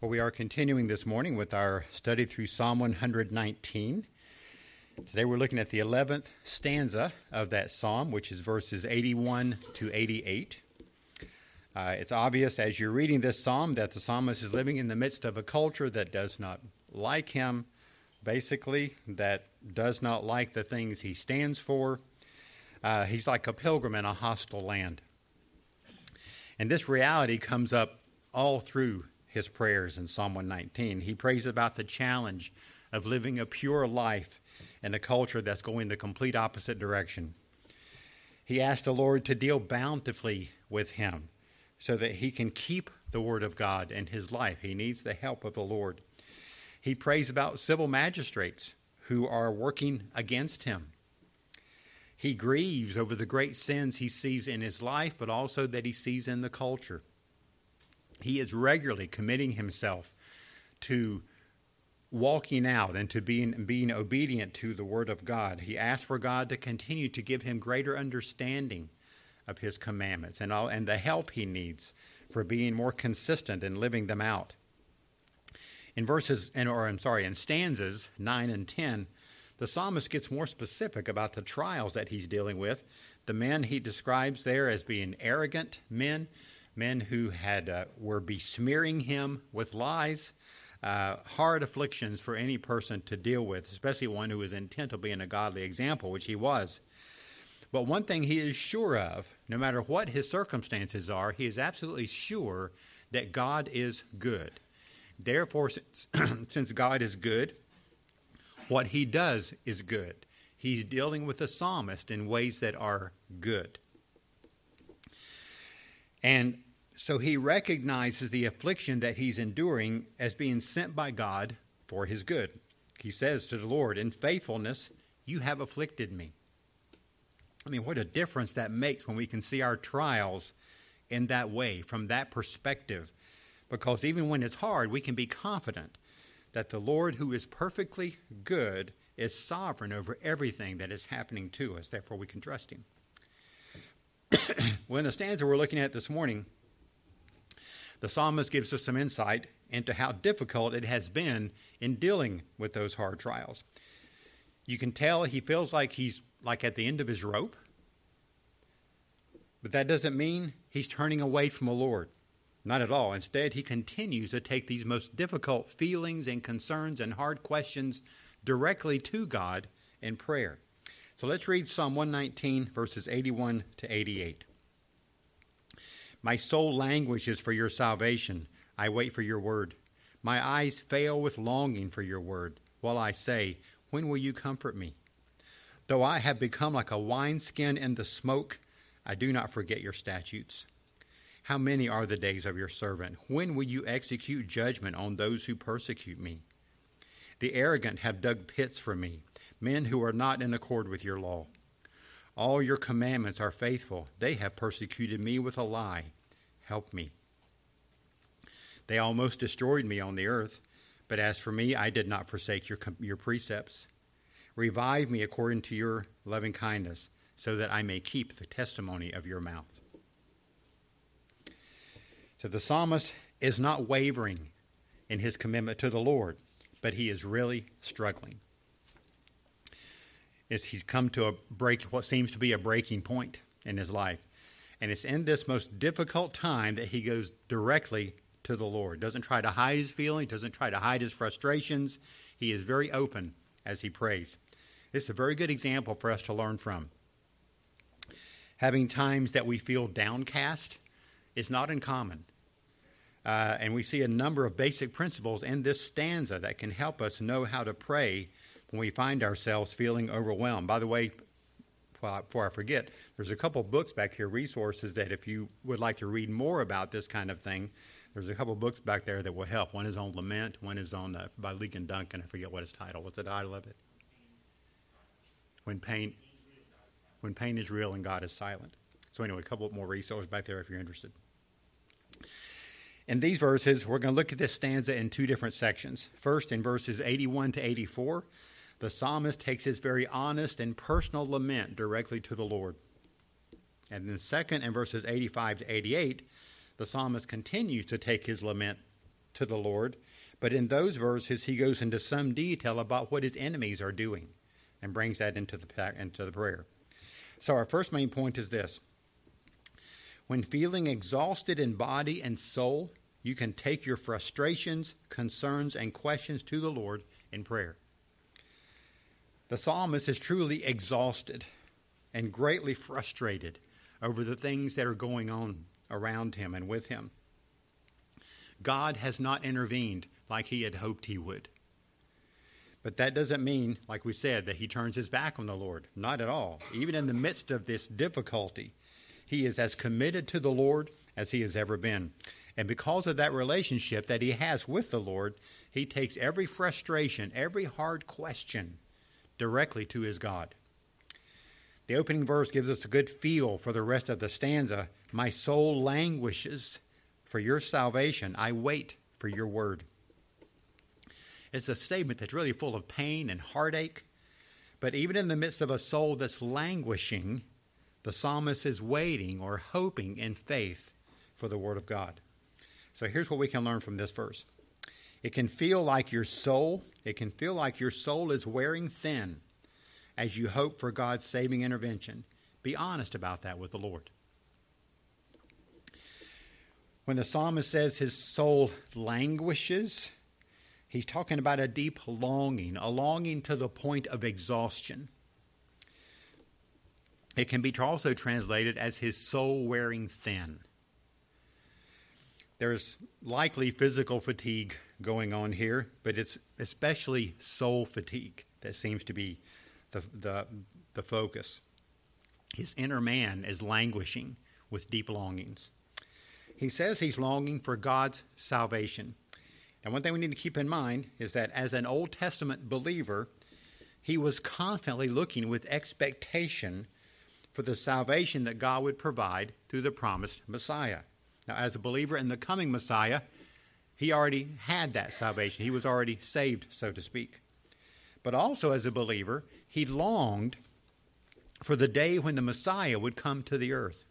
Well, we are continuing this morning with our study through Psalm 119. Today we're looking at the 11th stanza of that psalm, which is verses 81 to 88. Uh, it's obvious as you're reading this psalm that the psalmist is living in the midst of a culture that does not like him, basically, that does not like the things he stands for. Uh, he's like a pilgrim in a hostile land. And this reality comes up all through his prayers in Psalm 119. He prays about the challenge of living a pure life in a culture that's going the complete opposite direction. He asks the Lord to deal bountifully with him so that he can keep the word of God in his life. He needs the help of the Lord. He prays about civil magistrates who are working against him. He grieves over the great sins he sees in his life, but also that he sees in the culture he is regularly committing himself to walking out and to being, being obedient to the Word of God. He asks for God to continue to give him greater understanding of His commandments and, all, and the help he needs for being more consistent in living them out. In verses, and, or I'm sorry, in stanzas 9 and 10, the psalmist gets more specific about the trials that he's dealing with. The men he describes there as being arrogant men men who had uh, were besmearing him with lies. Uh, hard afflictions for any person to deal with, especially one who is intent on being a godly example, which he was. But one thing he is sure of, no matter what his circumstances are, he is absolutely sure that God is good. Therefore, since, since God is good, what he does is good. He's dealing with the psalmist in ways that are good. And so he recognizes the affliction that he's enduring as being sent by God for his good. He says to the Lord, In faithfulness, you have afflicted me. I mean, what a difference that makes when we can see our trials in that way, from that perspective. Because even when it's hard, we can be confident that the Lord, who is perfectly good, is sovereign over everything that is happening to us. Therefore, we can trust Him. well, in the stanza we're looking at this morning, the psalmist gives us some insight into how difficult it has been in dealing with those hard trials. You can tell he feels like he's like at the end of his rope, but that doesn't mean he's turning away from the Lord. Not at all. Instead, he continues to take these most difficult feelings and concerns and hard questions directly to God in prayer. So let's read Psalm 119, verses 81 to 88. My soul languishes for your salvation. I wait for your word. My eyes fail with longing for your word, while I say, When will you comfort me? Though I have become like a wineskin in the smoke, I do not forget your statutes. How many are the days of your servant? When will you execute judgment on those who persecute me? The arrogant have dug pits for me, men who are not in accord with your law. All your commandments are faithful. They have persecuted me with a lie. Help me. They almost destroyed me on the earth, but as for me, I did not forsake your, your precepts. Revive me according to your loving kindness, so that I may keep the testimony of your mouth. So the psalmist is not wavering in his commitment to the Lord, but he is really struggling is he's come to a break, what seems to be a breaking point in his life. And it's in this most difficult time that he goes directly to the Lord. Doesn't try to hide his feelings, doesn't try to hide his frustrations. He is very open as he prays. This is a very good example for us to learn from. Having times that we feel downcast is not uncommon. Uh, and we see a number of basic principles in this stanza that can help us know how to pray when we find ourselves feeling overwhelmed. By the way, before I forget, there's a couple books back here, resources that if you would like to read more about this kind of thing, there's a couple books back there that will help. One is on lament, one is on uh, by Ligon Duncan. I forget what his title. What's the title of it? When pain, when pain is real and God is silent. So anyway, a couple more resources back there if you're interested. In these verses, we're going to look at this stanza in two different sections. First, in verses 81 to 84, the psalmist takes his very honest and personal lament directly to the Lord. And then, second, in verses 85 to 88, the psalmist continues to take his lament to the Lord, but in those verses he goes into some detail about what his enemies are doing and brings that into the, into the prayer. So, our first main point is this when feeling exhausted in body and soul, you can take your frustrations, concerns, and questions to the Lord in prayer. The psalmist is truly exhausted and greatly frustrated over the things that are going on around him and with him. God has not intervened like he had hoped he would. But that doesn't mean, like we said, that he turns his back on the Lord. Not at all. Even in the midst of this difficulty, he is as committed to the Lord as he has ever been. And because of that relationship that he has with the Lord, he takes every frustration, every hard question directly to his God. The opening verse gives us a good feel for the rest of the stanza. My soul languishes for your salvation. I wait for your word. It's a statement that's really full of pain and heartache. But even in the midst of a soul that's languishing, the psalmist is waiting or hoping in faith for the Word of God. So here's what we can learn from this verse it can feel like your soul, it can feel like your soul is wearing thin as you hope for God's saving intervention. Be honest about that with the Lord. When the psalmist says his soul languishes, he's talking about a deep longing, a longing to the point of exhaustion. It can be also translated as his soul wearing thin. There's likely physical fatigue going on here, but it's especially soul fatigue that seems to be the, the, the focus. His inner man is languishing with deep longings. He says he's longing for God's salvation. And one thing we need to keep in mind is that as an Old Testament believer, he was constantly looking with expectation for the salvation that God would provide through the promised Messiah. Now, as a believer in the coming Messiah, he already had that salvation. He was already saved, so to speak. But also, as a believer, he longed for the day when the Messiah would come to the earth.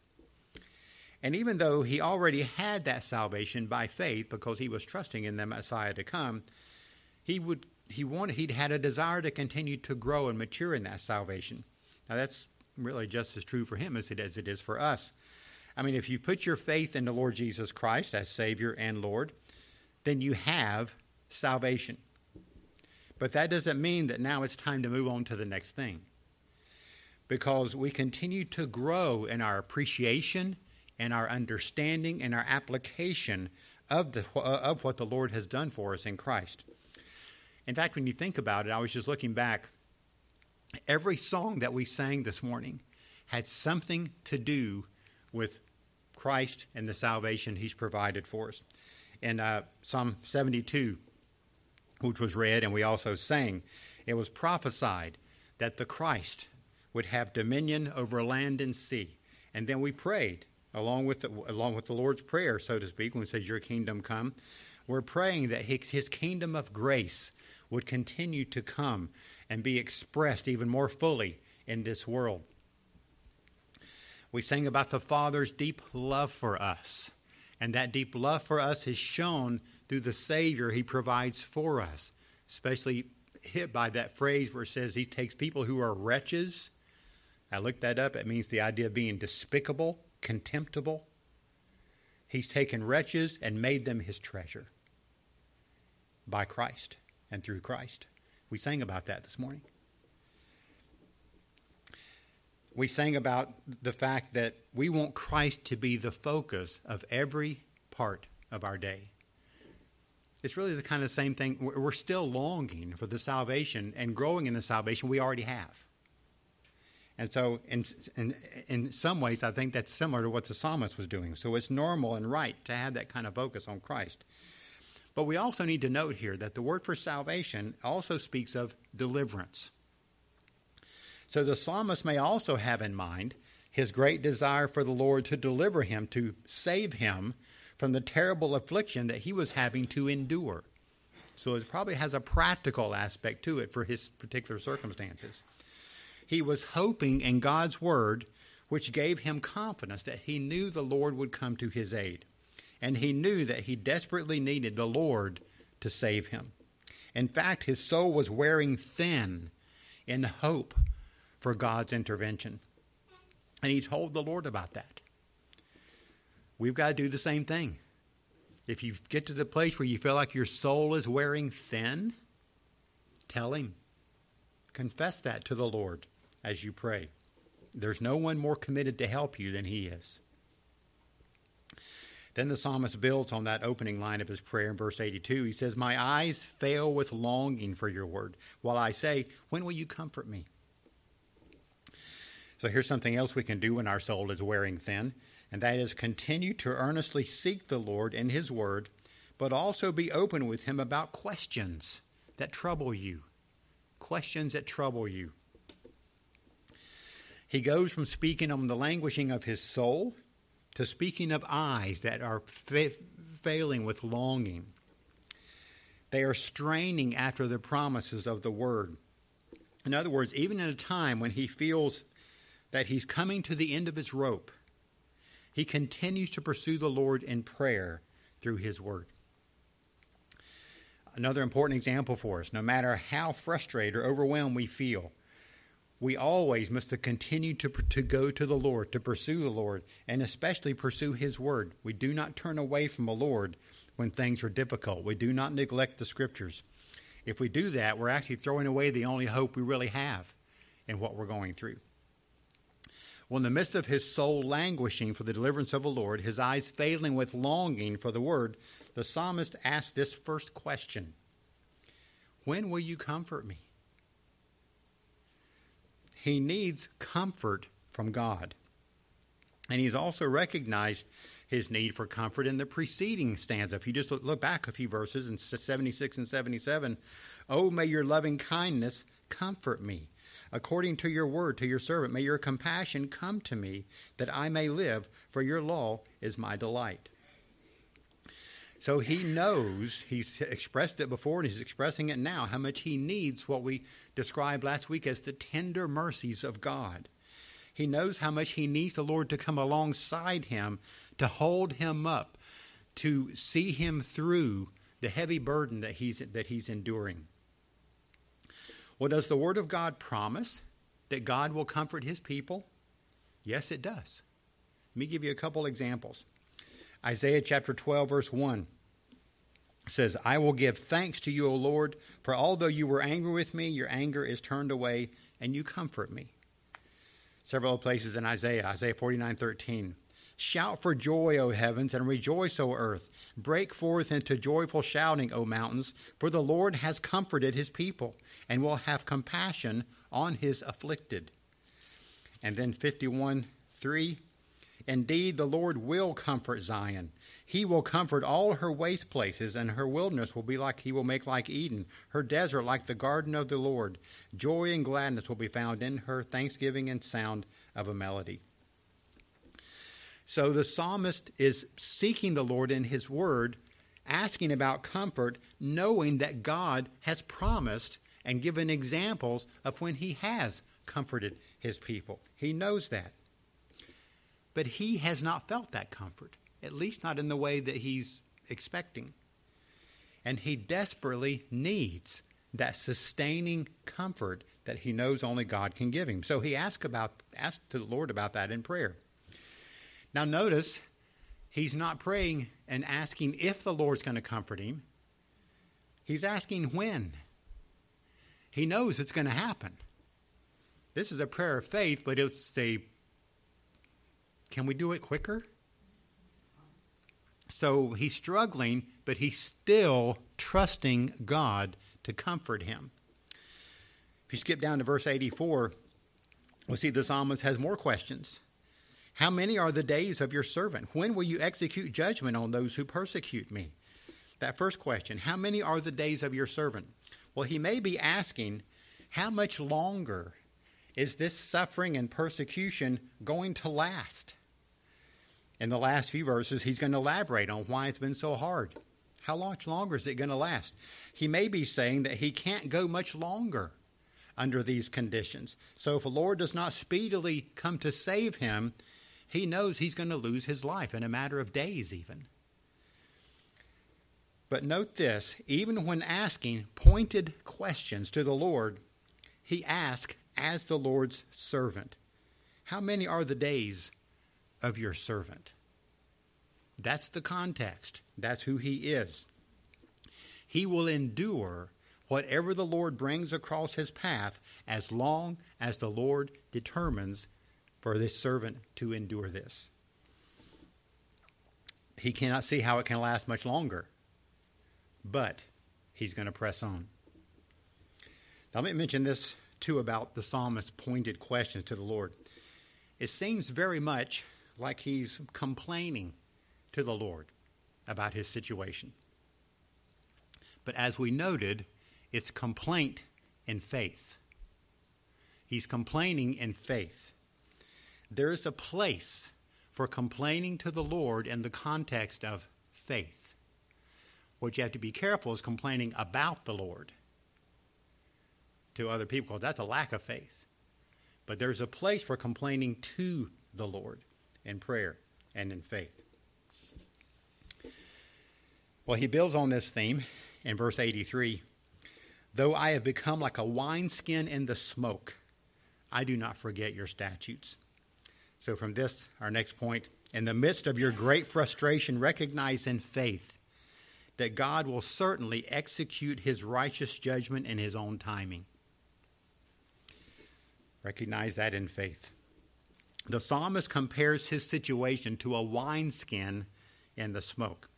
And even though he already had that salvation by faith because he was trusting in the Messiah to come, he would he wanted he'd had a desire to continue to grow and mature in that salvation. Now that's really just as true for him as it, as it is for us. I mean, if you put your faith in the Lord Jesus Christ as Savior and Lord, then you have salvation. But that doesn't mean that now it's time to move on to the next thing. Because we continue to grow in our appreciation and our understanding and our application of, the, of what the Lord has done for us in Christ. In fact, when you think about it, I was just looking back Every song that we sang this morning had something to do with Christ and the salvation He's provided for us. In uh, Psalm 72, which was read and we also sang, it was prophesied that the Christ would have dominion over land and sea. And then we prayed along with the, along with the Lord's prayer, so to speak, when it says, "Your kingdom come." We're praying that His, his kingdom of grace would continue to come and be expressed even more fully in this world. We sang about the Father's deep love for us, and that deep love for us is shown through the Savior He provides for us, especially hit by that phrase where it says He takes people who are wretches. I looked that up. It means the idea of being despicable, contemptible. He's taken wretches and made them His treasure by Christ and through Christ. We sang about that this morning. We sang about the fact that we want Christ to be the focus of every part of our day. It's really the kind of same thing. We're still longing for the salvation and growing in the salvation we already have. And so, in, in, in some ways, I think that's similar to what the psalmist was doing. So, it's normal and right to have that kind of focus on Christ. But we also need to note here that the word for salvation also speaks of deliverance. So the psalmist may also have in mind his great desire for the Lord to deliver him, to save him from the terrible affliction that he was having to endure. So it probably has a practical aspect to it for his particular circumstances. He was hoping in God's word, which gave him confidence that he knew the Lord would come to his aid. and he knew that he desperately needed the Lord to save him. In fact, his soul was wearing thin in hope for God's intervention. And he told the Lord about that. We've got to do the same thing. If you get to the place where you feel like your soul is wearing thin, tell him. Confess that to the Lord as you pray. There's no one more committed to help you than he is. Then the psalmist builds on that opening line of his prayer in verse 82. He says, My eyes fail with longing for your word, while I say, When will you comfort me? So here's something else we can do when our soul is wearing thin, and that is continue to earnestly seek the Lord in his word, but also be open with him about questions that trouble you. Questions that trouble you. He goes from speaking on the languishing of his soul to speaking of eyes that are fa- failing with longing. They are straining after the promises of the word. In other words, even in a time when he feels that he's coming to the end of his rope, he continues to pursue the Lord in prayer through his word. Another important example for us no matter how frustrated or overwhelmed we feel, we always must continue to, to go to the Lord, to pursue the Lord, and especially pursue His Word. We do not turn away from the Lord when things are difficult. We do not neglect the Scriptures. If we do that, we're actually throwing away the only hope we really have in what we're going through. Well, in the midst of his soul languishing for the deliverance of the Lord, his eyes failing with longing for the Word, the psalmist asked this first question When will you comfort me? He needs comfort from God. And he's also recognized his need for comfort in the preceding stanza. If you just look back a few verses in 76 and 77, Oh, may your loving kindness comfort me. According to your word to your servant, may your compassion come to me, that I may live, for your law is my delight. So he knows, he's expressed it before and he's expressing it now, how much he needs what we described last week as the tender mercies of God. He knows how much he needs the Lord to come alongside him, to hold him up, to see him through the heavy burden that he's, that he's enduring. Well, does the Word of God promise that God will comfort his people? Yes, it does. Let me give you a couple examples. Isaiah chapter 12, verse 1 says, I will give thanks to you, O Lord, for although you were angry with me, your anger is turned away, and you comfort me. Several places in Isaiah, Isaiah 49, 13. Shout for joy, O heavens, and rejoice, O earth. Break forth into joyful shouting, O mountains, for the Lord has comforted his people, and will have compassion on his afflicted. And then 51, 3. Indeed, the Lord will comfort Zion. He will comfort all her waste places, and her wilderness will be like he will make like Eden, her desert like the garden of the Lord. Joy and gladness will be found in her, thanksgiving and sound of a melody. So the psalmist is seeking the Lord in his word, asking about comfort, knowing that God has promised and given examples of when he has comforted his people. He knows that. But he has not felt that comfort, at least not in the way that he's expecting. And he desperately needs that sustaining comfort that he knows only God can give him. So he asked about asked to the Lord about that in prayer. Now notice he's not praying and asking if the Lord's going to comfort him. He's asking when. He knows it's going to happen. This is a prayer of faith, but it's a can we do it quicker? So he's struggling, but he's still trusting God to comfort him. If you skip down to verse 84, we'll see the psalmist has more questions. How many are the days of your servant? When will you execute judgment on those who persecute me? That first question, how many are the days of your servant? Well, he may be asking, how much longer is this suffering and persecution going to last? In the last few verses, he's going to elaborate on why it's been so hard. How much longer is it going to last? He may be saying that he can't go much longer under these conditions. So if the Lord does not speedily come to save him, he knows he's going to lose his life in a matter of days, even. But note this even when asking pointed questions to the Lord, he asks as the Lord's servant. How many are the days of your servant? That's the context. That's who he is. He will endure whatever the Lord brings across his path as long as the Lord determines for this servant to endure this. He cannot see how it can last much longer, but he's going to press on. Now, let me mention this too about the psalmist's pointed questions to the Lord. It seems very much like he's complaining to the Lord about his situation. But as we noted, it's complaint in faith. He's complaining in faith. There is a place for complaining to the Lord in the context of faith. What you have to be careful is complaining about the Lord to other people, because that's a lack of faith. But there's a place for complaining to the Lord in prayer and in faith. Well, he builds on this theme in verse 83 Though I have become like a wineskin in the smoke, I do not forget your statutes. So, from this, our next point, in the midst of your great frustration, recognize in faith that God will certainly execute his righteous judgment in his own timing. Recognize that in faith. The psalmist compares his situation to a wineskin in the smoke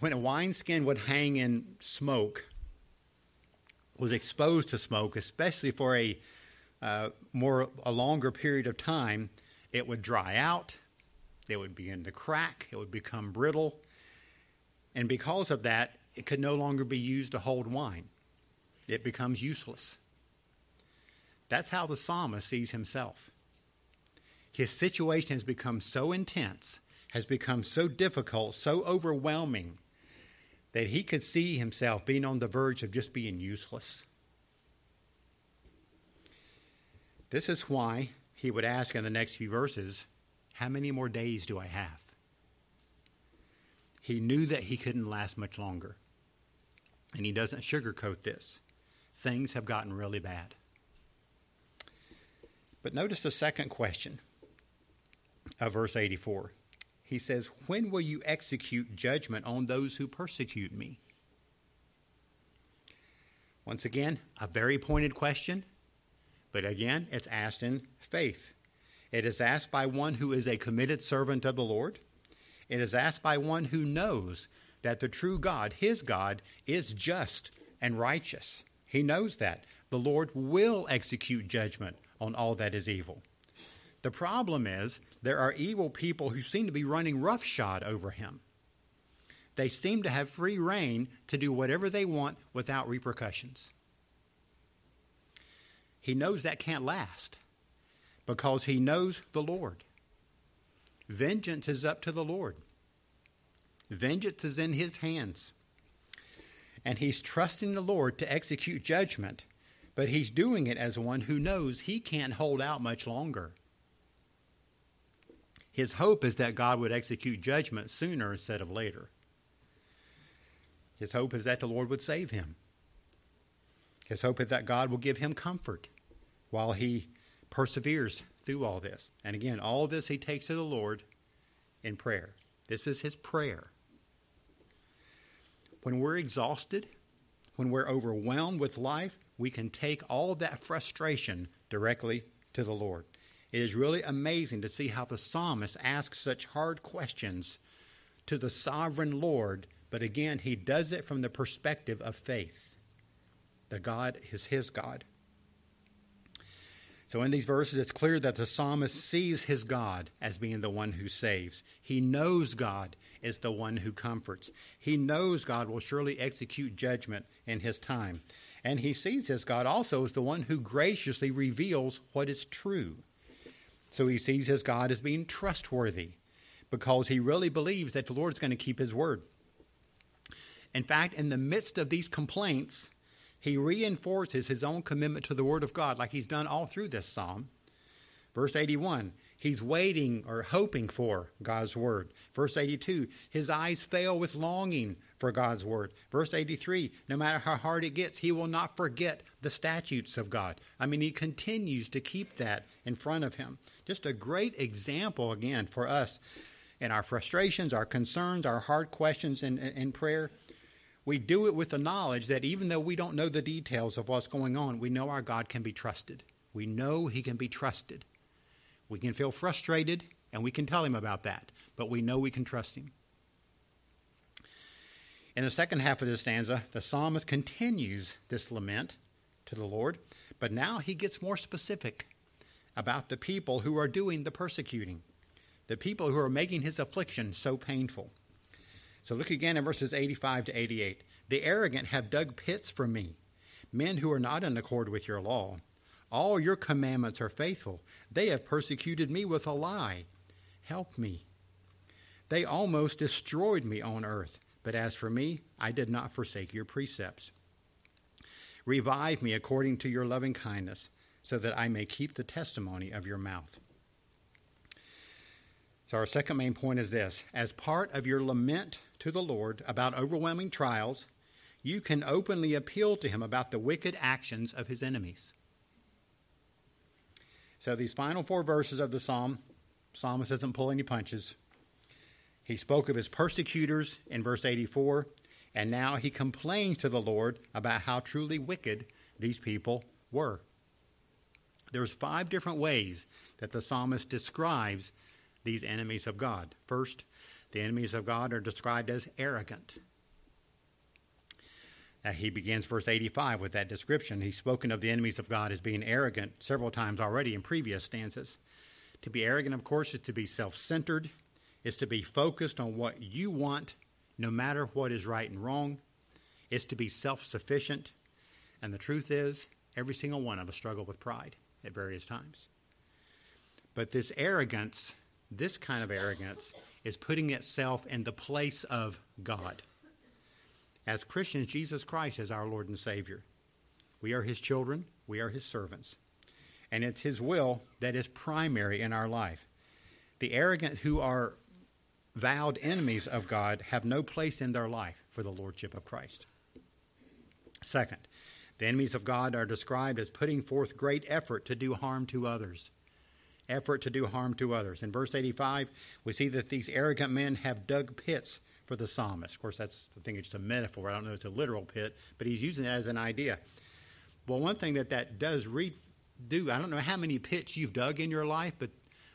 when a wineskin would hang in smoke, was exposed to smoke, especially for a uh, more a longer period of time, it would dry out, it would begin to crack, it would become brittle, and because of that, it could no longer be used to hold wine. It becomes useless. That's how the psalmist sees himself. His situation has become so intense, has become so difficult, so overwhelming that he could see himself being on the verge of just being useless. This is why he would ask in the next few verses, How many more days do I have? He knew that he couldn't last much longer. And he doesn't sugarcoat this. Things have gotten really bad. But notice the second question of verse 84 he says, When will you execute judgment on those who persecute me? Once again, a very pointed question, but again, it's asked in faith. It is asked by one who is a committed servant of the Lord. It is asked by one who knows that the true God, his God, is just and righteous. He knows that. The Lord will execute judgment on all that is evil. The problem is there are evil people who seem to be running roughshod over him. They seem to have free rein to do whatever they want without repercussions. He knows that can't last because he knows the Lord. Vengeance is up to the Lord, vengeance is in his hands. And he's trusting the Lord to execute judgment, but he's doing it as one who knows he can't hold out much longer. His hope is that God would execute judgment sooner instead of later. His hope is that the Lord would save him. His hope is that God will give him comfort while he perseveres through all this. And again, all this he takes to the Lord in prayer. This is his prayer. When we're exhausted, when we're overwhelmed with life, we can take all that frustration directly to the Lord. It is really amazing to see how the psalmist asks such hard questions to the sovereign Lord, but again, he does it from the perspective of faith. The God is his God. So, in these verses, it's clear that the psalmist sees his God as being the one who saves. He knows God is the one who comforts. He knows God will surely execute judgment in his time. And he sees his God also as the one who graciously reveals what is true. So he sees his God as being trustworthy because he really believes that the Lord is going to keep his word. In fact, in the midst of these complaints, he reinforces his own commitment to the word of God like he's done all through this psalm. Verse 81, he's waiting or hoping for God's word. Verse 82, his eyes fail with longing for God's word. Verse 83 no matter how hard it gets, he will not forget the statutes of God. I mean, he continues to keep that in front of him. Just a great example, again, for us in our frustrations, our concerns, our hard questions in, in prayer. We do it with the knowledge that even though we don't know the details of what's going on, we know our God can be trusted. We know he can be trusted. We can feel frustrated, and we can tell him about that, but we know we can trust him. In the second half of this stanza, the psalmist continues this lament to the Lord, but now he gets more specific about the people who are doing the persecuting, the people who are making his affliction so painful. So look again in verses 85 to 88. The arrogant have dug pits for me, men who are not in accord with your law. All your commandments are faithful. They have persecuted me with a lie. Help me. They almost destroyed me on earth. But as for me, I did not forsake your precepts. Revive me according to your loving kindness, so that I may keep the testimony of your mouth. So, our second main point is this as part of your lament to the Lord about overwhelming trials, you can openly appeal to Him about the wicked actions of His enemies. So, these final four verses of the psalm, psalmist doesn't pull any punches. He spoke of his persecutors in verse 84, and now he complains to the Lord about how truly wicked these people were. There's five different ways that the psalmist describes these enemies of God. First, the enemies of God are described as arrogant. Now, he begins verse 85 with that description. He's spoken of the enemies of God as being arrogant several times already in previous stanzas. To be arrogant, of course, is to be self centered, is to be focused on what you want, no matter what is right and wrong. is to be self sufficient. And the truth is, every single one of us struggle with pride at various times. But this arrogance, this kind of arrogance, is putting itself in the place of God. As Christians, Jesus Christ is our Lord and Savior. We are His children, we are His servants. And it's His will that is primary in our life. The arrogant who are vowed enemies of God have no place in their life for the Lordship of Christ. Second, the enemies of God are described as putting forth great effort to do harm to others. Effort to do harm to others. In verse 85, we see that these arrogant men have dug pits for the psalmist. Of course, that's I think it's just a metaphor. I don't know if it's a literal pit, but he's using it as an idea. Well, one thing that that does read, do, I don't know how many pits you've dug in your life, but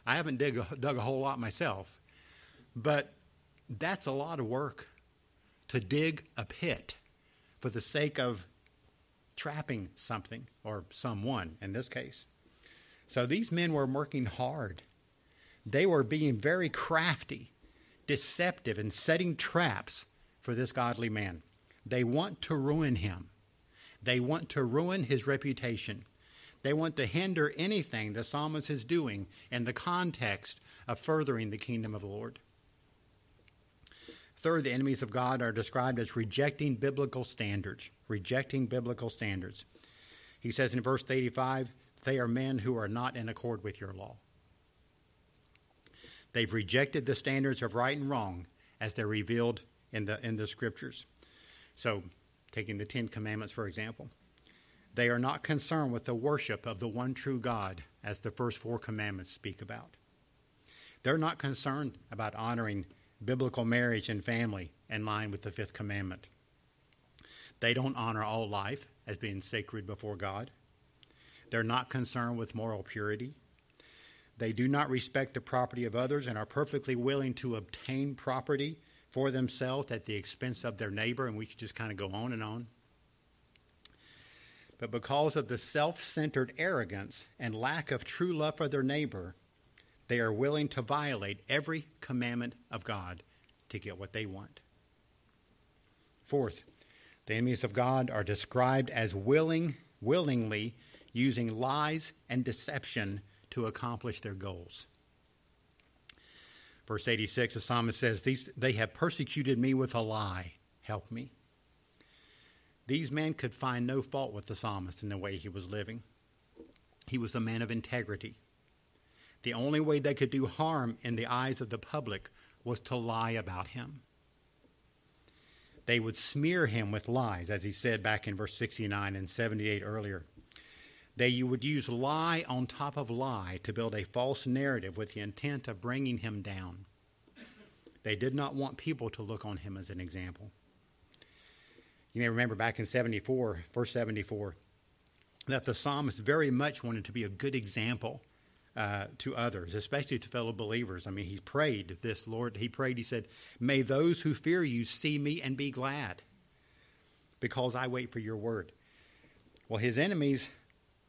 I haven't dug a, dug a whole lot myself. But that's a lot of work to dig a pit for the sake of trapping something or someone in this case. So these men were working hard. They were being very crafty, deceptive, and setting traps for this godly man. They want to ruin him. They want to ruin his reputation. They want to hinder anything the psalmist is doing in the context of furthering the kingdom of the Lord. Third, the enemies of God are described as rejecting biblical standards. Rejecting biblical standards. He says in verse 85, they are men who are not in accord with your law. They've rejected the standards of right and wrong as they're revealed in the, in the scriptures. So, taking the Ten Commandments, for example, they are not concerned with the worship of the one true God as the first four commandments speak about. They're not concerned about honoring biblical marriage and family in line with the fifth commandment. They don't honor all life as being sacred before God. They're not concerned with moral purity. They do not respect the property of others and are perfectly willing to obtain property for themselves at the expense of their neighbor, and we could just kind of go on and on. But because of the self centered arrogance and lack of true love for their neighbor, they are willing to violate every commandment of God to get what they want. Fourth, the enemies of God are described as willing, willingly using lies and deception to accomplish their goals. Verse 86, the psalmist says, These, They have persecuted me with a lie. Help me. These men could find no fault with the psalmist in the way he was living. He was a man of integrity. The only way they could do harm in the eyes of the public was to lie about him. They would smear him with lies, as he said back in verse 69 and 78 earlier. They would use lie on top of lie to build a false narrative with the intent of bringing him down. They did not want people to look on him as an example. You may remember back in 74, verse 74, that the psalmist very much wanted to be a good example uh, to others, especially to fellow believers. I mean, he prayed this, Lord, he prayed, he said, May those who fear you see me and be glad, because I wait for your word. Well, his enemies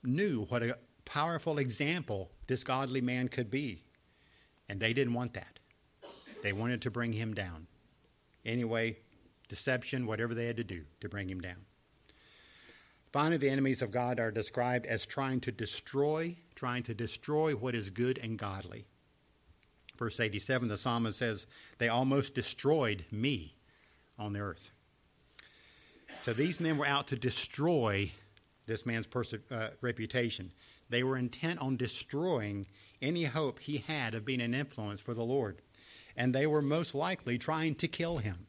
knew what a powerful example this godly man could be, and they didn't want that. They wanted to bring him down. Anyway, deception, whatever they had to do to bring him down. Finally, the enemies of God are described as trying to destroy, trying to destroy what is good and godly. Verse 87, the psalmist says, They almost destroyed me on the earth. So these men were out to destroy this man's perse- uh, reputation. They were intent on destroying any hope he had of being an influence for the Lord. And they were most likely trying to kill him.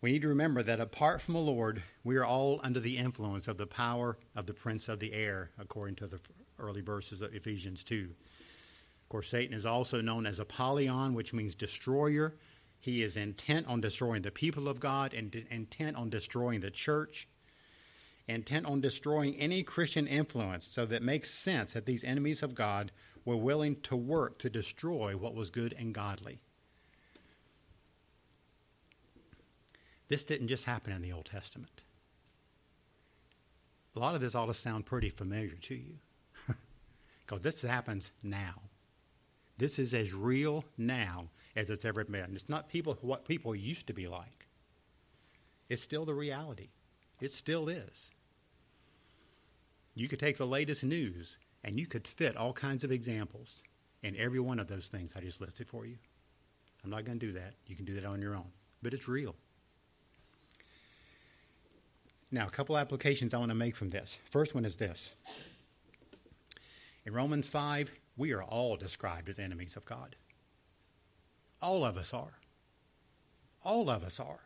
We need to remember that apart from the Lord, we are all under the influence of the power of the prince of the air, according to the early verses of Ephesians 2. Of course, Satan is also known as Apollyon, which means destroyer. He is intent on destroying the people of God and intent on destroying the church, intent on destroying any Christian influence. So that makes sense that these enemies of God were willing to work to destroy what was good and godly. This didn't just happen in the Old Testament. A lot of this ought to sound pretty familiar to you because this happens now. This is as real now as it's ever been. It's not people what people used to be like. It's still the reality. It still is. You could take the latest news and you could fit all kinds of examples in every one of those things I just listed for you. I'm not going to do that. You can do that on your own. But it's real. Now, a couple applications I want to make from this. First one is this In Romans 5, we are all described as enemies of God. All of us are. All of us are.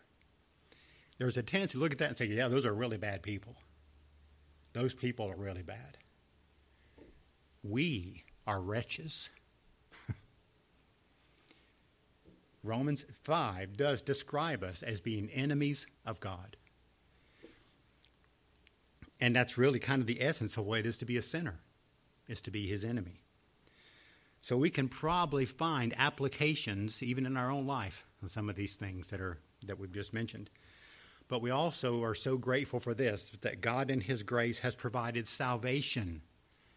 There's a tendency to look at that and say, yeah, those are really bad people. Those people are really bad. We are wretches. Romans 5 does describe us as being enemies of God. And that's really kind of the essence of what it is to be a sinner, is to be his enemy. So we can probably find applications even in our own life on some of these things that are that we've just mentioned. But we also are so grateful for this that God in his grace has provided salvation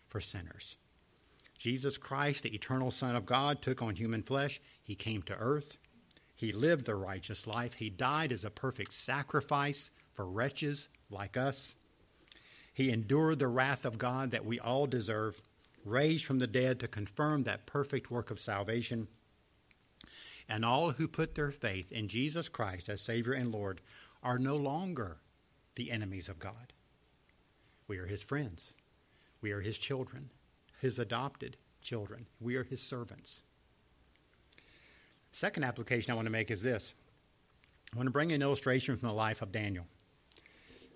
for sinners. Jesus Christ, the eternal Son of God, took on human flesh. He came to earth. He lived the righteous life. He died as a perfect sacrifice for wretches like us. He endured the wrath of God that we all deserve, raised from the dead to confirm that perfect work of salvation. And all who put their faith in Jesus Christ as Savior and Lord are no longer the enemies of God. We are His friends, we are His children, His adopted children, we are His servants. Second application I want to make is this I want to bring an illustration from the life of Daniel.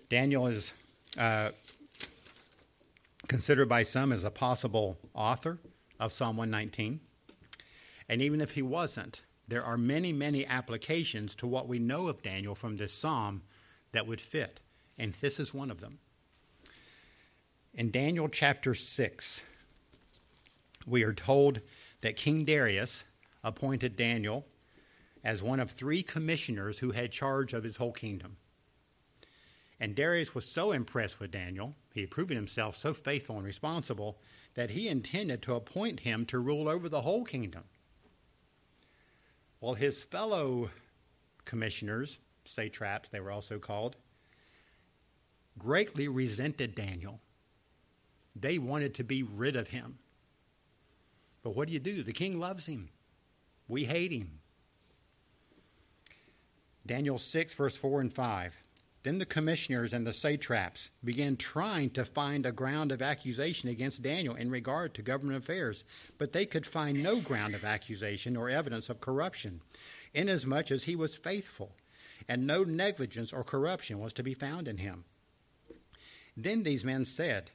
Daniel is uh, considered by some as a possible author of Psalm 119. And even if he wasn't, there are many, many applications to what we know of Daniel from this psalm that would fit. And this is one of them. In Daniel chapter 6, we are told that King Darius appointed Daniel as one of three commissioners who had charge of his whole kingdom. And Darius was so impressed with Daniel, he had proven himself so faithful and responsible, that he intended to appoint him to rule over the whole kingdom. Well, his fellow commissioners, satraps they were also called, greatly resented Daniel. They wanted to be rid of him. But what do you do? The king loves him. We hate him. Daniel 6, verse 4 and 5. Then the commissioners and the satraps began trying to find a ground of accusation against Daniel in regard to government affairs, but they could find no ground of accusation or evidence of corruption. inasmuch as he was faithful, and no negligence or corruption was to be found in him. Then these men said,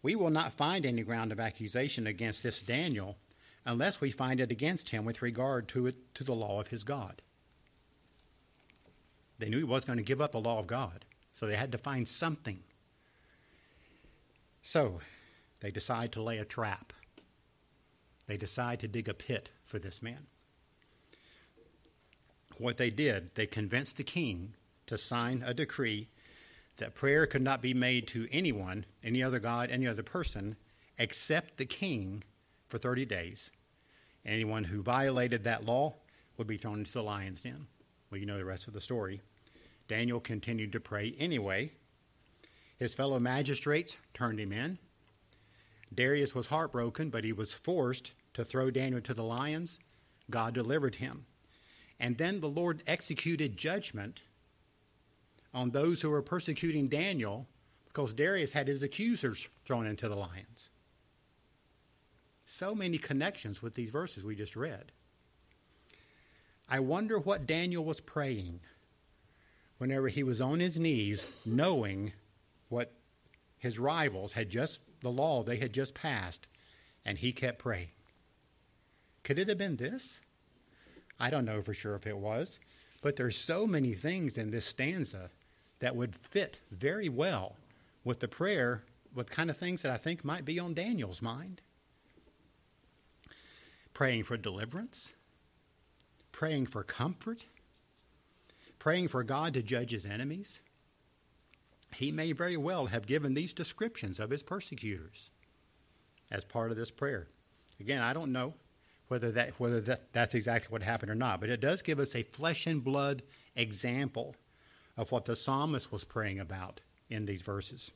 We will not find any ground of accusation against this Daniel unless we find it against him with regard to, it, to the law of his God. They knew he was going to give up the law of God, so they had to find something. So they decide to lay a trap. They decide to dig a pit for this man. What they did, they convinced the king to sign a decree that prayer could not be made to anyone, any other God, any other person, except the king for 30 days. Anyone who violated that law would be thrown into the lion's den. Well, you know the rest of the story. Daniel continued to pray anyway. His fellow magistrates turned him in. Darius was heartbroken, but he was forced to throw Daniel to the lions. God delivered him. And then the Lord executed judgment on those who were persecuting Daniel because Darius had his accusers thrown into the lions. So many connections with these verses we just read. I wonder what Daniel was praying whenever he was on his knees, knowing what his rivals had just, the law they had just passed, and he kept praying. Could it have been this? I don't know for sure if it was, but there's so many things in this stanza that would fit very well with the prayer, with kind of things that I think might be on Daniel's mind. Praying for deliverance, praying for comfort, praying for God to judge his enemies. He may very well have given these descriptions of his persecutors as part of this prayer. Again, I don't know whether that whether that, that's exactly what happened or not, but it does give us a flesh and blood example of what the psalmist was praying about in these verses.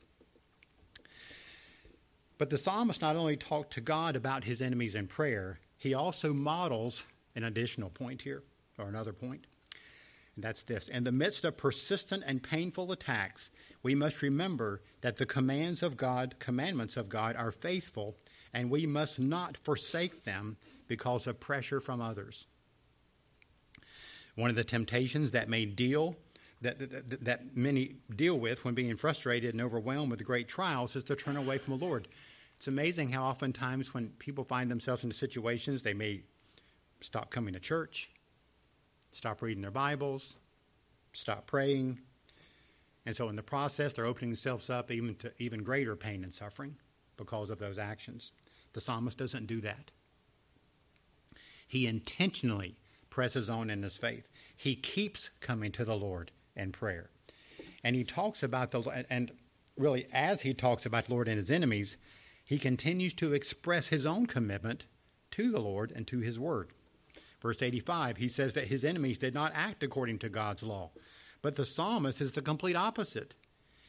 But the psalmist not only talked to God about his enemies in prayer, he also models an additional point here, or another point. That's this In the midst of persistent and painful attacks, we must remember that the commands of God, commandments of God, are faithful, and we must not forsake them because of pressure from others. One of the temptations that may deal that, that, that many deal with when being frustrated and overwhelmed with great trials is to turn away from the Lord. It's amazing how oftentimes when people find themselves in situations, they may stop coming to church, stop reading their Bibles, stop praying. And so in the process, they're opening themselves up even to even greater pain and suffering because of those actions. The psalmist doesn't do that. He intentionally presses on in his faith. He keeps coming to the Lord in prayer. And he talks about the, and really as he talks about the Lord and his enemies, he continues to express his own commitment to the Lord and to his word. Verse 85, he says that his enemies did not act according to God's law. But the psalmist is the complete opposite.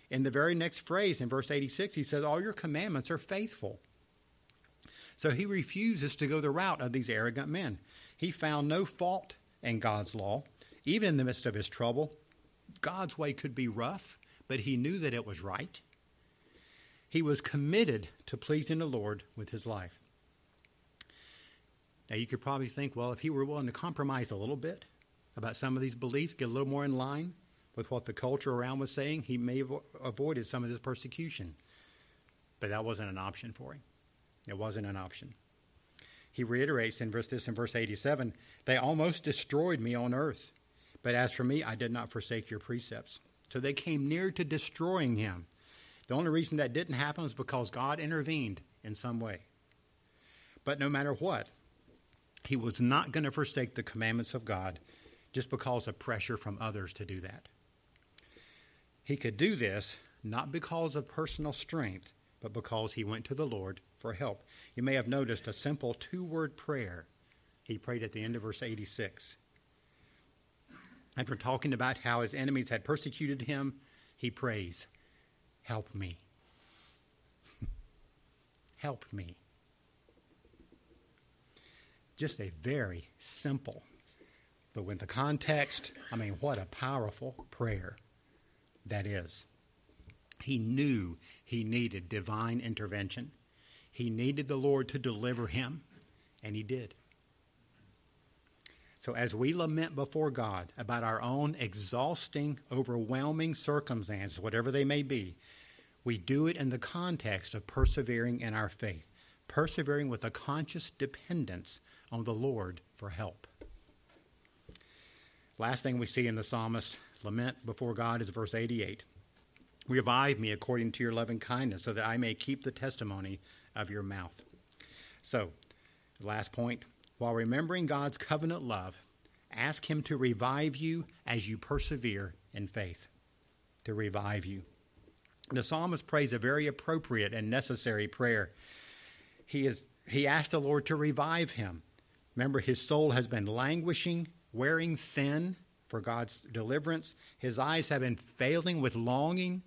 In the very next phrase, in verse 86, he says, All your commandments are faithful. So he refuses to go the route of these arrogant men. He found no fault in God's law. Even in the midst of his trouble, God's way could be rough, but he knew that it was right. He was committed to pleasing the Lord with his life. Now, you could probably think, well, if he were willing to compromise a little bit about some of these beliefs, get a little more in line with what the culture around was saying, he may have avoided some of this persecution. But that wasn't an option for him. It wasn't an option. He reiterates in verse this in verse 87, they almost destroyed me on earth, but as for me, I did not forsake your precepts. So they came near to destroying him. The only reason that didn't happen was because God intervened in some way. But no matter what, he was not going to forsake the commandments of God just because of pressure from others to do that. He could do this not because of personal strength, but because he went to the Lord for help. You may have noticed a simple two word prayer he prayed at the end of verse 86. After talking about how his enemies had persecuted him, he prays, Help me. Help me. Just a very simple, but with the context, I mean, what a powerful prayer that is. He knew he needed divine intervention. He needed the Lord to deliver him, and he did. So, as we lament before God about our own exhausting, overwhelming circumstances, whatever they may be, we do it in the context of persevering in our faith, persevering with a conscious dependence on the Lord for help. Last thing we see in the psalmist lament before God is verse 88 Revive me according to your loving kindness, so that I may keep the testimony of your mouth. So, last point while remembering God's covenant love, ask Him to revive you as you persevere in faith. To revive you. The psalmist prays a very appropriate and necessary prayer. He, is, he asked the Lord to revive him. Remember, his soul has been languishing, wearing thin for God's deliverance. His eyes have been failing with longing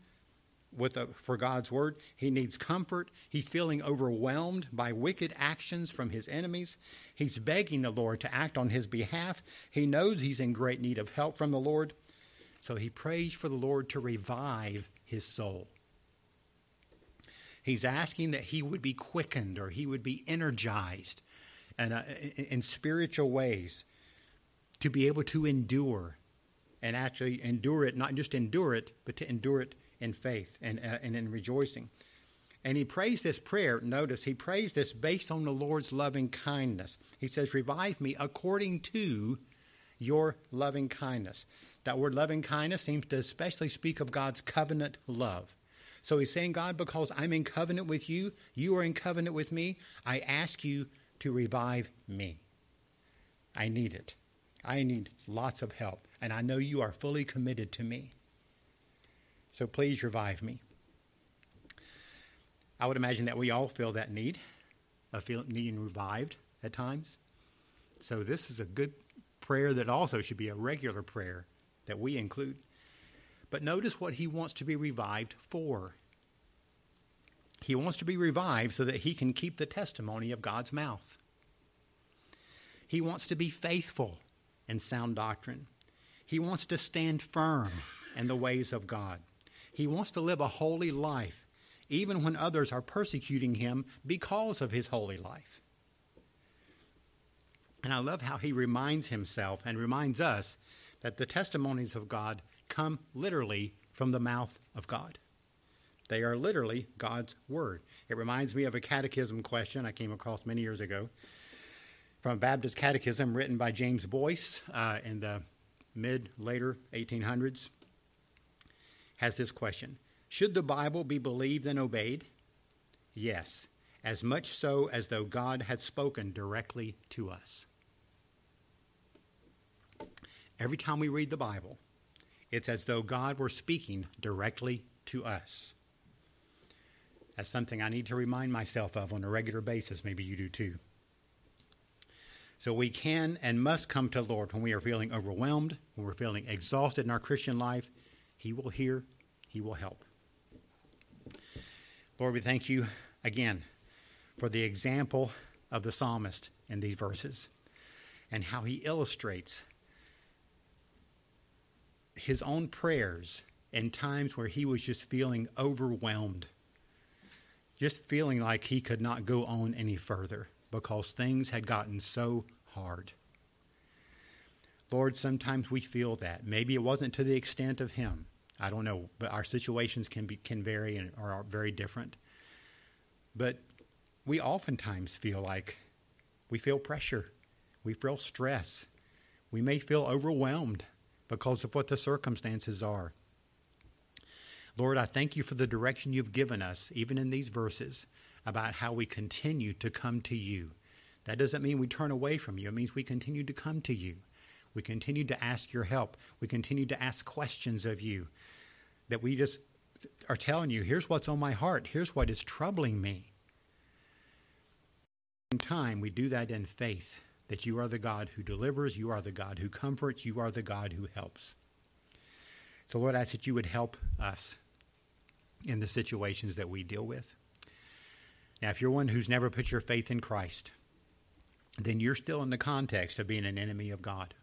with a, for God's word. He needs comfort. He's feeling overwhelmed by wicked actions from his enemies. He's begging the Lord to act on his behalf. He knows he's in great need of help from the Lord. So he prays for the Lord to revive his soul. He's asking that he would be quickened or he would be energized and, uh, in spiritual ways to be able to endure and actually endure it, not just endure it, but to endure it in faith and, uh, and in rejoicing. And he prays this prayer. Notice he prays this based on the Lord's loving kindness. He says, Revive me according to your loving kindness. That word loving kindness seems to especially speak of God's covenant love. So he's saying, God, because I'm in covenant with you, you are in covenant with me, I ask you to revive me. I need it. I need lots of help, and I know you are fully committed to me. So please revive me. I would imagine that we all feel that need of feeling needing revived at times. So this is a good prayer that also should be a regular prayer that we include. But notice what he wants to be revived for. He wants to be revived so that he can keep the testimony of God's mouth. He wants to be faithful in sound doctrine. He wants to stand firm in the ways of God. He wants to live a holy life, even when others are persecuting him because of his holy life. And I love how he reminds himself and reminds us that the testimonies of God come literally from the mouth of God. They are literally God's Word. It reminds me of a catechism question I came across many years ago from a Baptist Catechism written by James Boyce uh, in the mid later 1800s. Has this question Should the Bible be believed and obeyed? Yes, as much so as though God had spoken directly to us. Every time we read the Bible, it's as though God were speaking directly to us. That's something I need to remind myself of on a regular basis. Maybe you do too. So we can and must come to the Lord when we are feeling overwhelmed, when we're feeling exhausted in our Christian life. He will hear, He will help. Lord, we thank you again for the example of the psalmist in these verses and how he illustrates his own prayers in times where he was just feeling overwhelmed, just feeling like he could not go on any further because things had gotten so hard. Lord, sometimes we feel that. Maybe it wasn't to the extent of him. I don't know, but our situations can be can vary and are very different. But we oftentimes feel like we feel pressure. We feel stress. We may feel overwhelmed because of what the circumstances are. Lord, I thank you for the direction you've given us, even in these verses, about how we continue to come to you. That doesn't mean we turn away from you, it means we continue to come to you. We continue to ask your help. We continue to ask questions of you. That we just are telling you, here's what's on my heart, here's what is troubling me. In time, we do that in faith that you are the God who delivers, you are the God who comforts, you are the God who helps. So, Lord, I ask that you would help us in the situations that we deal with. Now, if you're one who's never put your faith in Christ, then you're still in the context of being an enemy of God.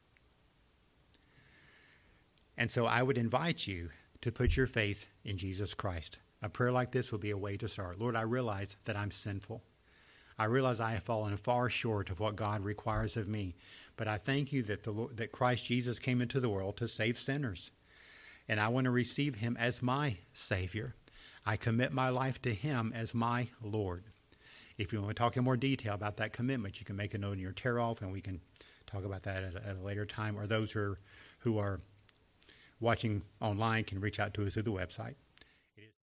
And so I would invite you to put your faith in Jesus Christ. A prayer like this would be a way to start. Lord, I realize that I'm sinful. I realize I have fallen far short of what God requires of me, but I thank you that the Lord, that Christ Jesus came into the world to save sinners, and I want to receive Him as my Savior. I commit my life to Him as my Lord. If you want to talk in more detail about that commitment, you can make a note in your tear off, and we can talk about that at a, at a later time. Or those who are, who are watching online can reach out to us through the website.